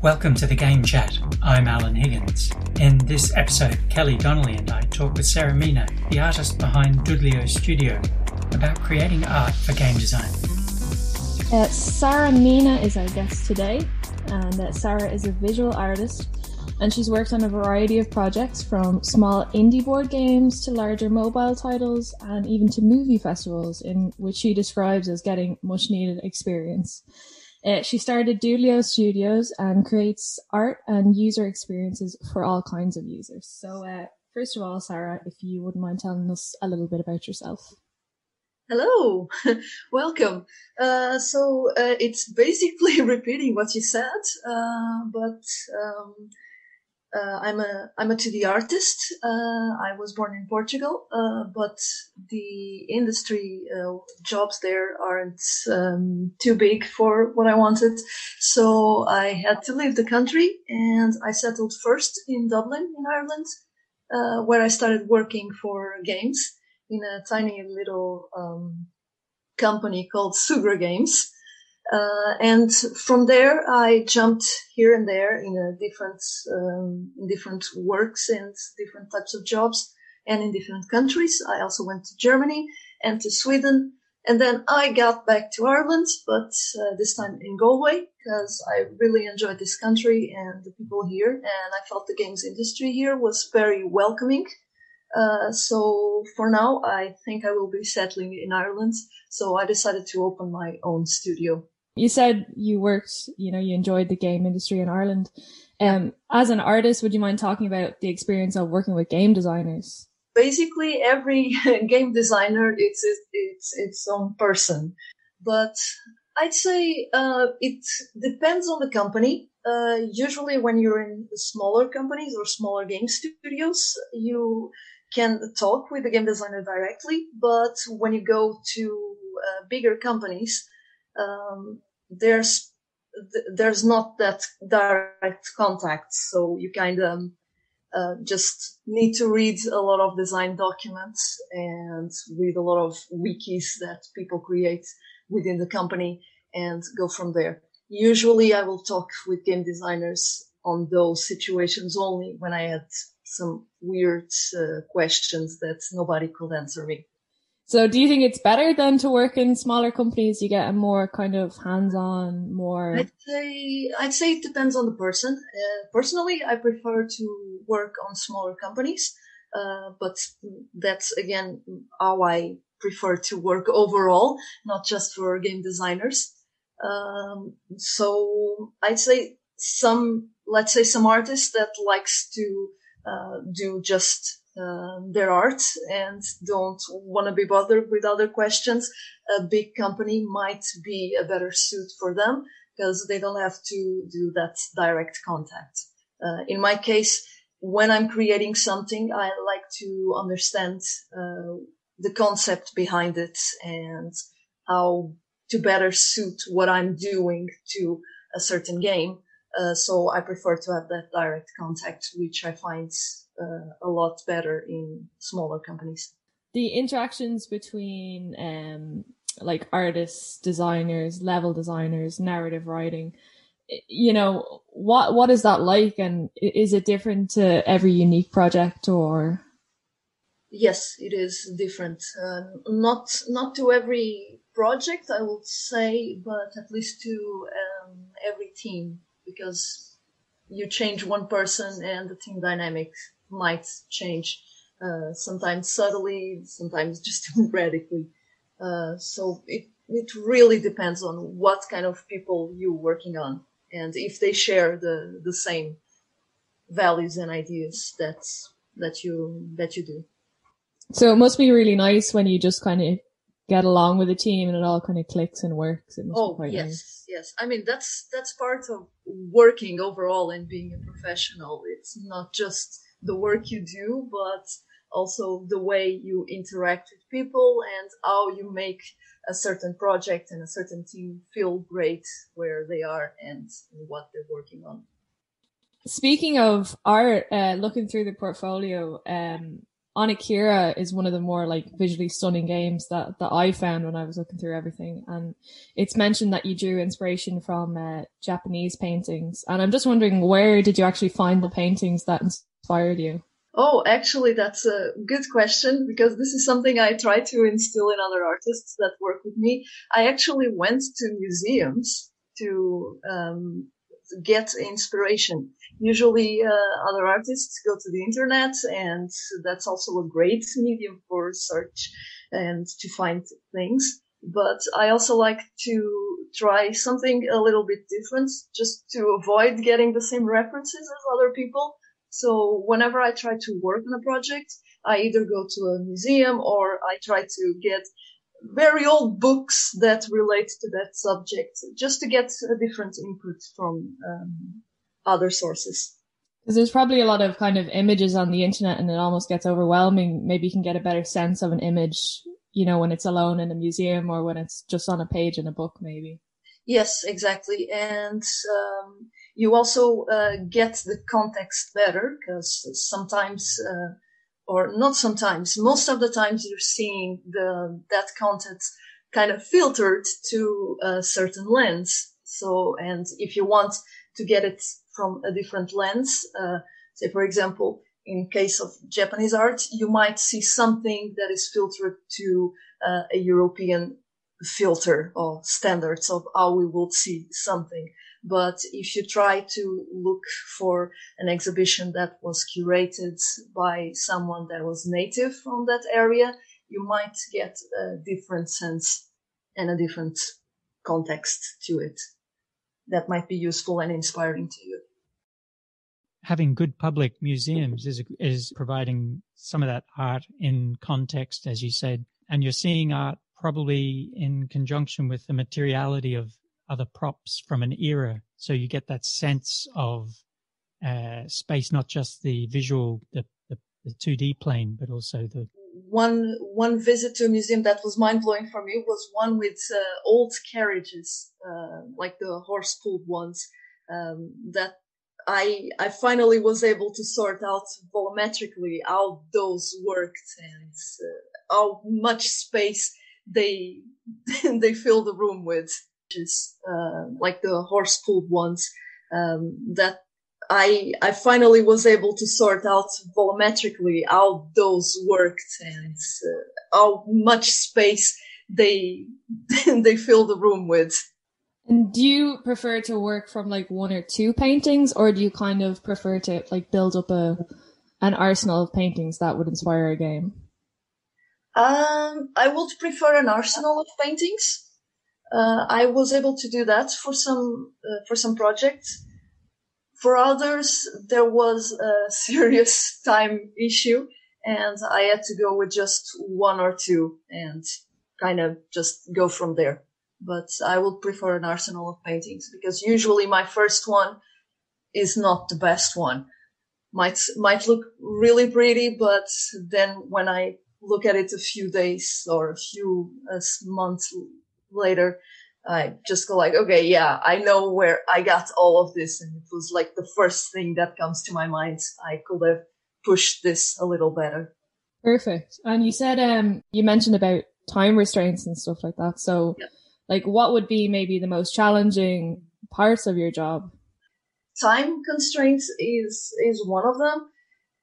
Welcome to the Game Chat. I'm Alan Higgins. In this episode, Kelly Donnelly and I talk with Sarah Mina, the artist behind Doodlio Studio, about creating art for game design. Uh, Sarah Mina is our guest today, and uh, Sarah is a visual artist, and she's worked on a variety of projects from small indie board games to larger mobile titles, and even to movie festivals, in which she describes as getting much needed experience. Uh, she started Doodlio Studios and creates art and user experiences for all kinds of users. So, uh, first of all, Sarah, if you wouldn't mind telling us a little bit about yourself. Hello, welcome. Uh, so uh, it's basically repeating what you said, uh, but um, uh, I'm a I'm a 2D artist. Uh, I was born in Portugal, uh, but the industry jobs there aren't um, too big for what I wanted, so I had to leave the country, and I settled first in Dublin, in Ireland, where I started working for games in a tiny little um, company called Sugra Games. Uh, and from there, I jumped here and there in different, um, different works and different types of jobs and in different countries. I also went to Germany and to Sweden. And then I got back to Ireland, but uh, this time in Galway because I really enjoyed this country and the people here. And I felt the games industry here was very welcoming uh, so for now, I think I will be settling in Ireland. So I decided to open my own studio. You said you worked, you know, you enjoyed the game industry in Ireland. Um, as an artist, would you mind talking about the experience of working with game designers? Basically, every game designer it's it's its own person, but I'd say uh, it depends on the company. Uh, usually, when you're in smaller companies or smaller game studios, you can talk with the game designer directly, but when you go to uh, bigger companies, um, there's there's not that direct contact, so you kind of uh, just need to read a lot of design documents and read a lot of wikis that people create within the company and go from there. Usually, I will talk with game designers on those situations only when I had some weird uh, questions that nobody could answer me. So, do you think it's better than to work in smaller companies? You get a more kind of hands-on, more. I'd say I'd say it depends on the person. Uh, personally, I prefer to work on smaller companies, uh, but that's again how I prefer to work overall, not just for game designers. Um, so I'd say some, let's say some artist that likes to uh, do just uh, their art and don't want to be bothered with other questions, a big company might be a better suit for them because they don't have to do that direct contact. Uh, in my case, when I'm creating something, I like to understand uh, the concept behind it and how to better suit what I'm doing to a certain game. Uh, so I prefer to have that direct contact, which I find a lot better in smaller companies. The interactions between um, like artists, designers, level designers, narrative writing, you know, what what is that like, and is it different to every unique project or? Yes, it is different. Uh, not not to every project, I would say, but at least to um, every team because you change one person and the team dynamics might change uh, sometimes subtly, sometimes just radically. Uh, so it it really depends on what kind of people you're working on and if they share the the same values and ideas that that you that you do. So it must be really nice when you just kind of get along with the team and it all kind of clicks and works. oh yes, nice. yes. I mean that's that's part of working overall and being a professional. It's not just the work you do, but also the way you interact with people and how you make a certain project and a certain team feel great where they are and what they're working on. Speaking of art, uh, looking through the portfolio, um, Onikira is one of the more like visually stunning games that, that I found when I was looking through everything. And it's mentioned that you drew inspiration from uh, Japanese paintings. And I'm just wondering, where did you actually find the paintings that inspired you? Oh, actually, that's a good question because this is something I try to instill in other artists that work with me. I actually went to museums to um, get inspiration. Usually, uh, other artists go to the internet, and that's also a great medium for search and to find things. But I also like to try something a little bit different just to avoid getting the same references as other people. So whenever I try to work on a project, I either go to a museum or I try to get very old books that relate to that subject just to get a different input from um, other sources. Because there's probably a lot of kind of images on the internet and it almost gets overwhelming. Maybe you can get a better sense of an image, you know, when it's alone in a museum or when it's just on a page in a book, maybe. Yes, exactly. And um, you also uh, get the context better because sometimes uh, or not sometimes, most of the times you're seeing the, that content kind of filtered to a certain lens. So, and if you want to get it from a different lens, uh, say, for example, in case of Japanese art, you might see something that is filtered to uh, a European filter or standards of how we would see something. But if you try to look for an exhibition that was curated by someone that was native from that area, you might get a different sense and a different context to it that might be useful and inspiring to you. Having good public museums is is providing some of that art in context, as you said, and you're seeing art probably in conjunction with the materiality of other props from an era. So you get that sense of uh, space, not just the visual, the, the, the 2D plane, but also the. One one visit to a museum that was mind blowing for me was one with uh, old carriages, uh, like the horse pulled ones. Um, that I I finally was able to sort out volumetrically how those worked and uh, how much space they they fill the room with just uh, like the horse pulled ones um, that I I finally was able to sort out volumetrically how those worked and uh, how much space they they fill the room with. And do you prefer to work from like one or two paintings, or do you kind of prefer to like build up a an arsenal of paintings that would inspire a game? Um, I would prefer an arsenal of paintings uh, I was able to do that for some uh, for some projects. For others, there was a serious time issue, and I had to go with just one or two and kind of just go from there. But I would prefer an arsenal of paintings because usually my first one is not the best one. Might might look really pretty, but then when I look at it a few days or a few uh, months later, I just go like, okay, yeah, I know where I got all of this. And it was like the first thing that comes to my mind. I could have pushed this a little better. Perfect. And you said, um, you mentioned about time restraints and stuff like that. So yeah. like what would be maybe the most challenging parts of your job? Time constraints is, is one of them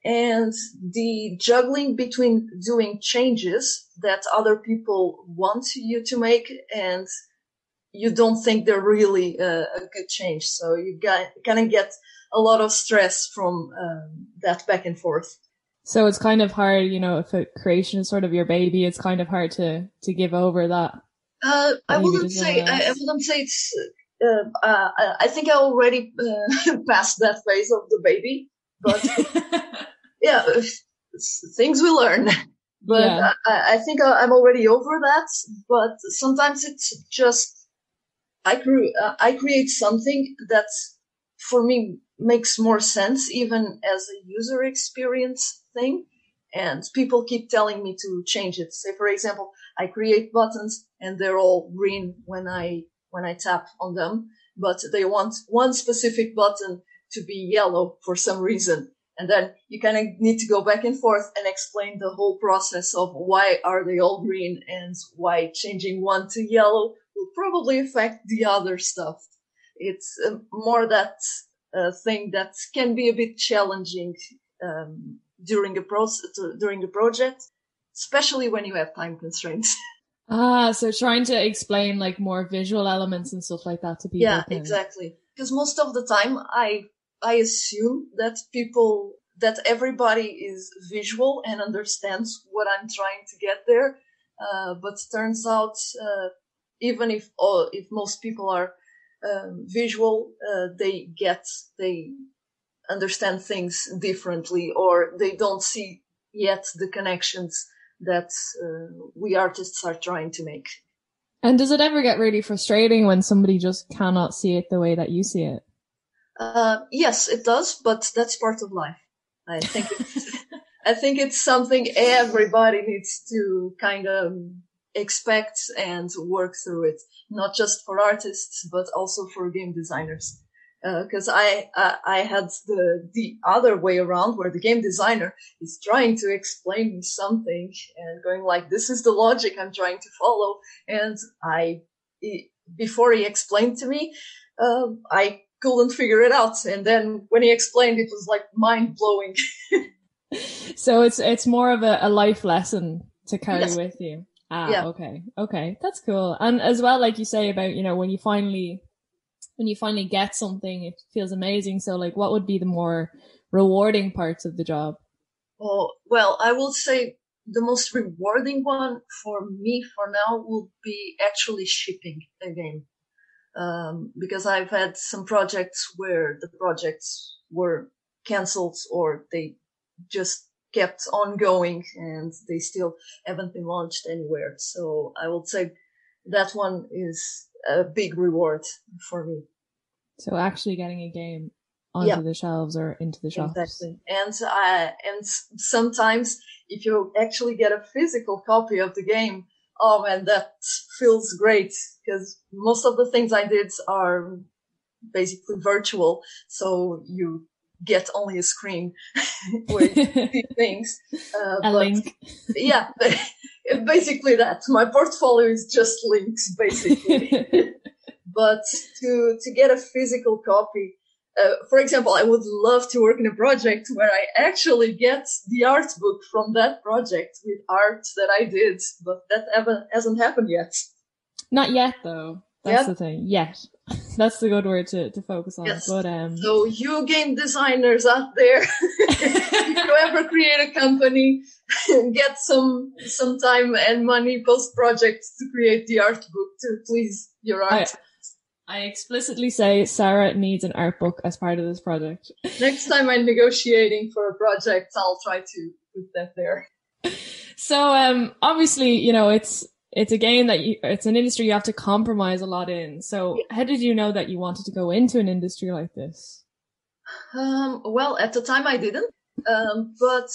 and the juggling between doing changes that other people want you to make and you don't think they're really a, a good change. So you kind of get a lot of stress from um, that back and forth. So it's kind of hard, you know, if a creation is sort of your baby, it's kind of hard to to give over that. Uh, I wouldn't say I, I, wouldn't say it's. Uh, uh, I think I already uh, passed that phase of the baby, but yeah, things we learn. But yeah. I, I, think I'm already over that. But sometimes it's just I cre- uh, I create something that for me makes more sense, even as a user experience thing. And people keep telling me to change it. Say, for example, I create buttons and they're all green when I when I tap on them, but they want one specific button to be yellow for some reason And then you kind of need to go back and forth and explain the whole process of why are they all green and why changing one to yellow will probably affect the other stuff. It's uh, more that uh, thing that can be a bit challenging um, during a process during a project, especially when you have time constraints. ah, so trying to explain like more visual elements and stuff like that to people. Yeah, exactly. Because most of the time, I I assume that people that everybody is visual and understands what I'm trying to get there. Uh, but turns out, uh, even if if most people are um, visual, uh, they get they understand things differently, or they don't see yet the connections that uh, we artists are trying to make. And does it ever get really frustrating when somebody just cannot see it the way that you see it? Uh, yes, it does, but that's part of life. I think it's, I think it's something everybody needs to kind of expect and work through it, not just for artists, but also for game designers. Because uh, I, I I had the the other way around, where the game designer is trying to explain me something and going like, "This is the logic I'm trying to follow," and I before he explained to me, uh, I couldn't figure it out. And then when he explained, it was like mind blowing. so it's it's more of a, a life lesson to carry yes. with you. Ah, yeah. okay, okay, that's cool. And as well, like you say about you know when you finally when you finally get something, it feels amazing. So like, what would be the more rewarding parts of the job? Oh well, I will say the most rewarding one for me for now will be actually shipping a game um, because I've had some projects where the projects were cancelled or they just kept on going and they still haven't been launched anywhere. So I would say that one is a big reward for me. So actually getting a game onto yeah. the shelves or into the shops. Exactly. And uh, and sometimes if you actually get a physical copy of the game, oh man, that feels great because most of the things I did are basically virtual. So you get only a screen with things. Uh, a link. yeah, basically that. My portfolio is just links, basically. but to to get a physical copy, uh, for example, I would love to work in a project where I actually get the art book from that project with art that I did, but that ever hasn't happened yet. Not yet, though. That's yep. the thing. Yet. That's the good word to, to focus on. Yes. But um So you game designers out there, if you ever create a company, get some some time and money post project to create the art book to please your art. I, I explicitly say Sarah needs an art book as part of this project. Next time I'm negotiating for a project, I'll try to put that there. So, um, obviously, you know, it's, it's a game that you, it's an industry you have to compromise a lot in. So yeah. how did you know that you wanted to go into an industry like this? Um, well, at the time I didn't. Um, but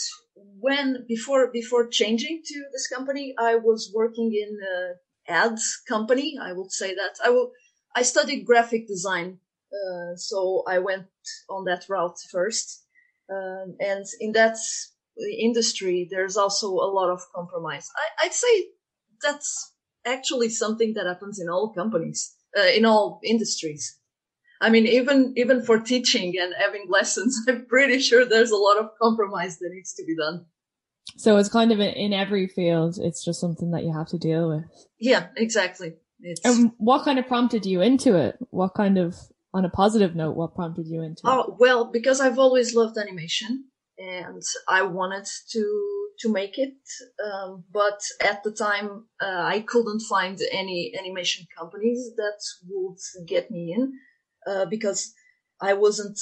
when, before, before changing to this company, I was working in a ads company. I would say that I will, I studied graphic design, uh, so I went on that route first. Um, and in that industry, there's also a lot of compromise. I, would say that's actually something that happens in all companies, uh, in all industries. I mean, even even for teaching and having lessons, I'm pretty sure there's a lot of compromise that needs to be done. So it's kind of in every field. It's just something that you have to deal with. Yeah, exactly. It's... And what kind of prompted you into it? What kind of, on a positive note, what prompted you into oh, it? Oh, well, because I've always loved animation and I wanted to, to make it. Um, but at the time, uh, I couldn't find any animation companies that would get me in, uh, because I wasn't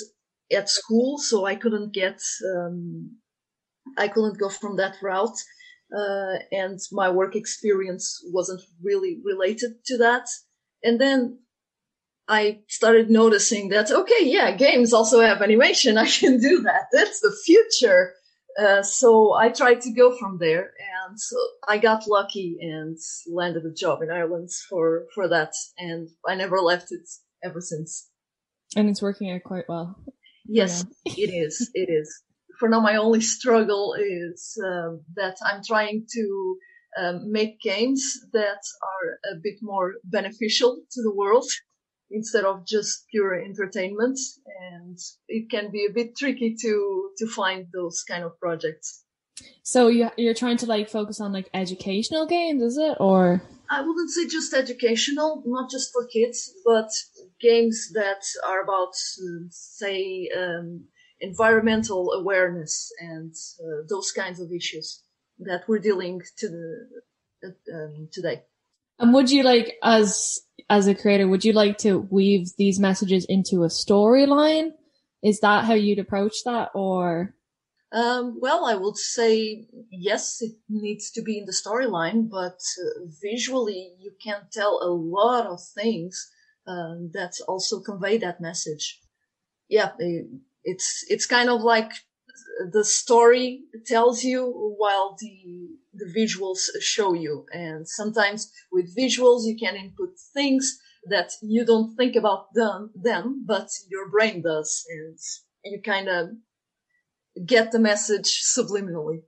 at school, so I couldn't get, um, I couldn't go from that route uh, and my work experience wasn't really related to that. And then I started noticing that, okay, yeah, games also have animation. I can do that. That's the future. Uh, so I tried to go from there and so I got lucky and landed a job in Ireland for, for that. And I never left it ever since. And it's working out quite well. Yes, it is. It is for now, my only struggle is uh, that I'm trying to um, make games that are a bit more beneficial to the world instead of just pure entertainment. And it can be a bit tricky to, to find those kind of projects. So you, you're trying to like focus on like educational games, is it? Or? I wouldn't say just educational, not just for kids, but games that are about, say, um, environmental awareness and uh, those kinds of issues that we're dealing to the, um, today. And would you like, as as a creator, would you like to weave these messages into a storyline? Is that how you'd approach that, or? Um, well, I would say yes, it needs to be in the storyline, but uh, visually you can tell a lot of things um, that also convey that message. Yeah, it's it's kind of like the story tells you while the the visuals show you. And sometimes with visuals you can input things that you don't think about them them but your brain does. And you kind of get the message subliminally.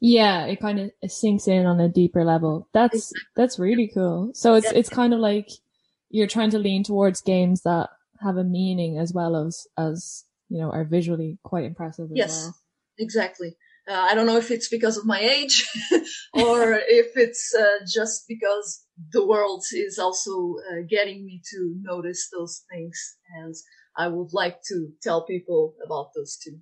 Yeah it kind of sinks in on a deeper level. That's that's really cool. So it's it's kind of like you're trying to lean towards games that have a meaning as well as as you know, are visually quite impressive as yes, well. Exactly. Uh, I don't know if it's because of my age or if it's uh, just because the world is also uh, getting me to notice those things. And I would like to tell people about those too.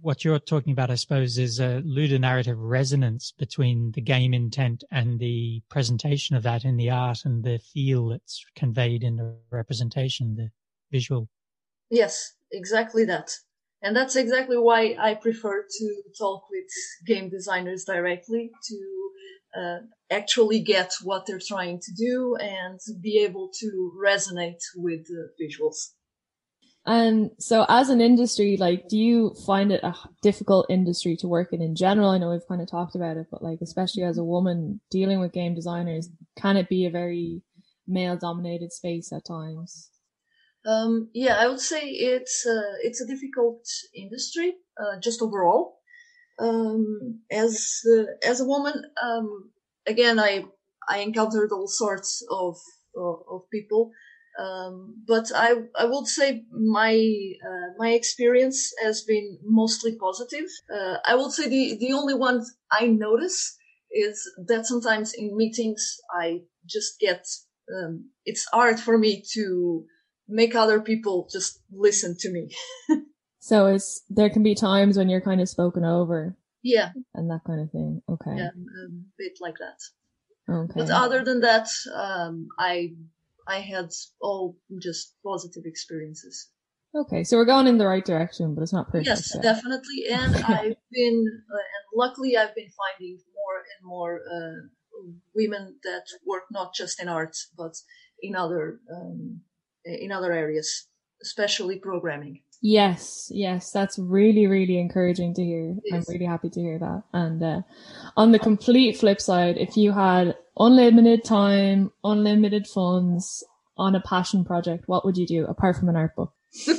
What you're talking about, I suppose, is a ludonarrative resonance between the game intent and the presentation of that in the art and the feel that's conveyed in the representation, the visual Yes, exactly that. And that's exactly why I prefer to talk with game designers directly to uh, actually get what they're trying to do and be able to resonate with the visuals. And so as an industry, like, do you find it a difficult industry to work in in general? I know we've kind of talked about it, but like, especially as a woman dealing with game designers, can it be a very male dominated space at times? Um, yeah, I would say it's uh, it's a difficult industry uh, just overall. Um, as uh, as a woman, um, again, I I encountered all sorts of of, of people, um, but I I would say my uh, my experience has been mostly positive. Uh, I would say the the only one I notice is that sometimes in meetings I just get um, it's hard for me to make other people just listen to me. so it's there can be times when you're kind of spoken over. Yeah. And that kind of thing. Okay. Yeah, a bit like that. Okay. But other than that, um, I I had all just positive experiences. Okay, so we're going in the right direction, but it's not perfect. Yes, yet. definitely. And I've been, uh, and luckily, I've been finding more and more uh, women that work not just in art, but in other um, in other areas, especially programming. Yes, yes, that's really, really encouraging to hear. I'm really happy to hear that. And uh, on the complete flip side, if you had unlimited time, unlimited funds on a passion project, what would you do apart from an art book?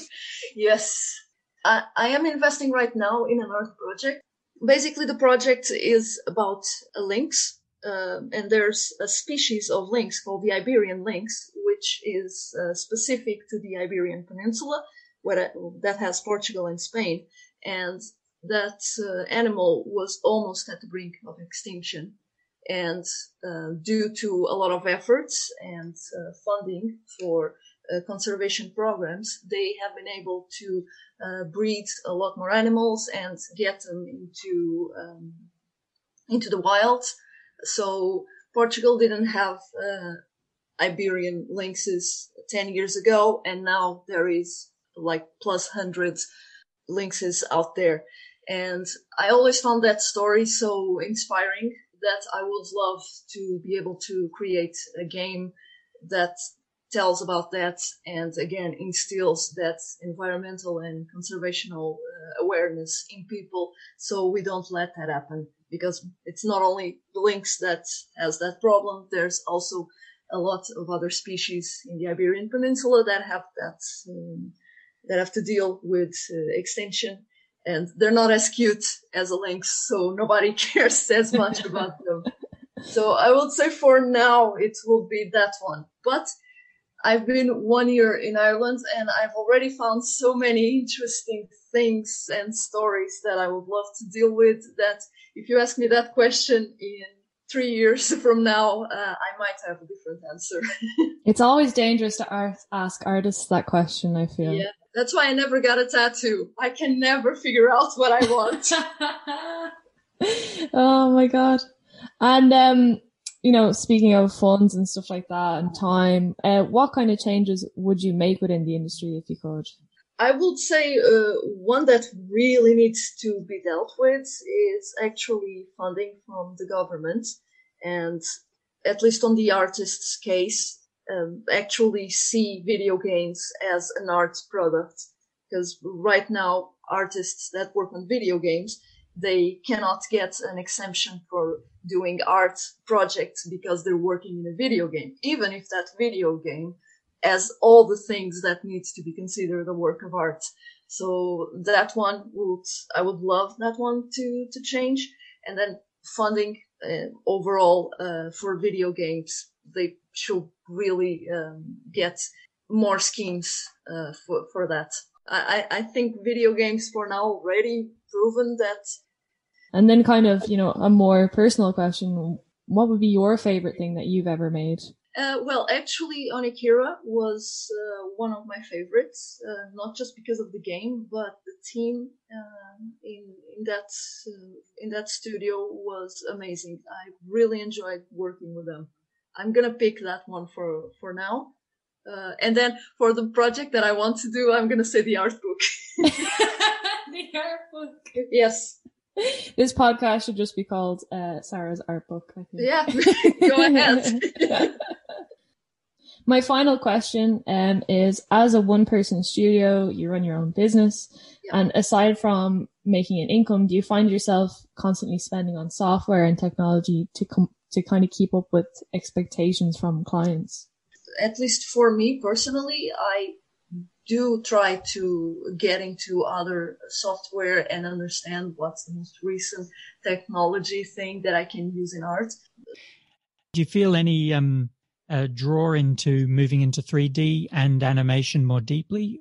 yes, I, I am investing right now in an art project. Basically, the project is about lynx, uh, and there's a species of lynx called the Iberian lynx, which is uh, specific to the Iberian Peninsula, where that has Portugal and Spain, and that uh, animal was almost at the brink of extinction. And uh, due to a lot of efforts and uh, funding for uh, conservation programs, they have been able to breed a lot more animals and get them into um, into the wild so Portugal didn't have uh, Iberian lynxes 10 years ago, and now there is like plus hundreds lynxes out there. And I always found that story so inspiring that I would love to be able to create a game that tells about that and again instills that environmental and conservational uh, awareness in people so we don't let that happen because it's not only the lynx that has that problem. There's also a lot of other species in the Iberian Peninsula that have that um, that have to deal with uh, extinction, and they're not as cute as a lynx, so nobody cares as much about them. So I would say for now it will be that one. But I've been one year in Ireland and I've already found so many interesting things and stories that I would love to deal with that if you ask me that question in three years from now, uh, I might have a different answer. it's always dangerous to ask artists that question, I feel. Yeah, that's why I never got a tattoo. I can never figure out what I want. oh my God. And, um, you know, speaking of funds and stuff like that and time, uh, what kind of changes would you make within the industry if you could? I would say uh, one that really needs to be dealt with is actually funding from the government, and at least on the artist's case, um, actually see video games as an art product. Because right now, artists that work on video games they cannot get an exemption for doing art projects because they're working in a video game, even if that video game has all the things that needs to be considered a work of art. So that one would, I would love that one to, to change. And then funding uh, overall uh, for video games, they should really um, get more schemes uh, for, for that. I, I think video games for now already proven that and then kind of, you know, a more personal question. What would be your favorite thing that you've ever made? Uh, well, actually, Onikira was uh, one of my favorites, uh, not just because of the game, but the team um, in in that uh, in that studio was amazing. I really enjoyed working with them. I'm gonna pick that one for for now, uh, and then for the project that I want to do, I'm gonna say the art book. the art book. Yes, this podcast should just be called uh, Sarah's art book. I think. Yeah, go ahead. My final question um, is: As a one-person studio, you run your own business, yeah. and aside from making an income, do you find yourself constantly spending on software and technology to com- to kind of keep up with expectations from clients? At least for me personally, I do try to get into other software and understand what's the most recent technology thing that I can use in art. Do you feel any um, uh, draw into moving into 3D and animation more deeply?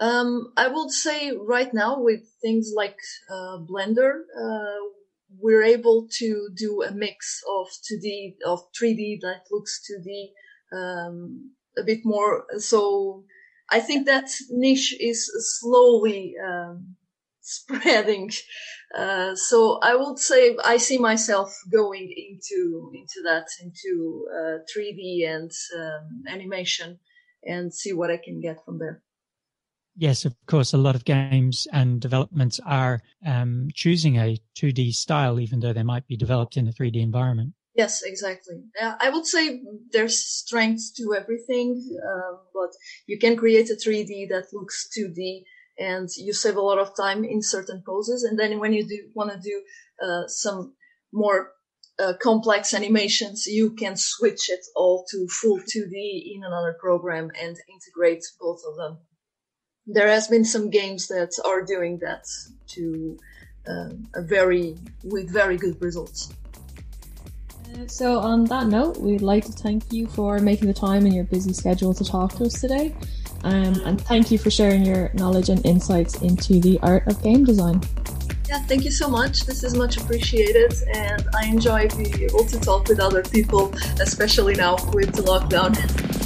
Um, I would say right now with things like uh, Blender, uh, we're able to do a mix of 2D, of 3D that looks 2D, um, a bit more. So I think that niche is slowly um, spreading. Uh, so I would say I see myself going into into that into uh, 3D and um, animation and see what I can get from there. Yes, of course, a lot of games and developments are um, choosing a 2D style, even though they might be developed in a 3D environment. Yes, exactly. Uh, I would say there's strengths to everything, uh, but you can create a 3D that looks 2D and you save a lot of time in certain poses. And then when you do want to do uh, some more uh, complex animations, you can switch it all to full 2D in another program and integrate both of them. There has been some games that are doing that to um, a very with very good results. So, on that note, we'd like to thank you for making the time in your busy schedule to talk to us today. Um, and thank you for sharing your knowledge and insights into the art of game design. Yeah, thank you so much. This is much appreciated, and I enjoy being able to talk with other people, especially now with the lockdown.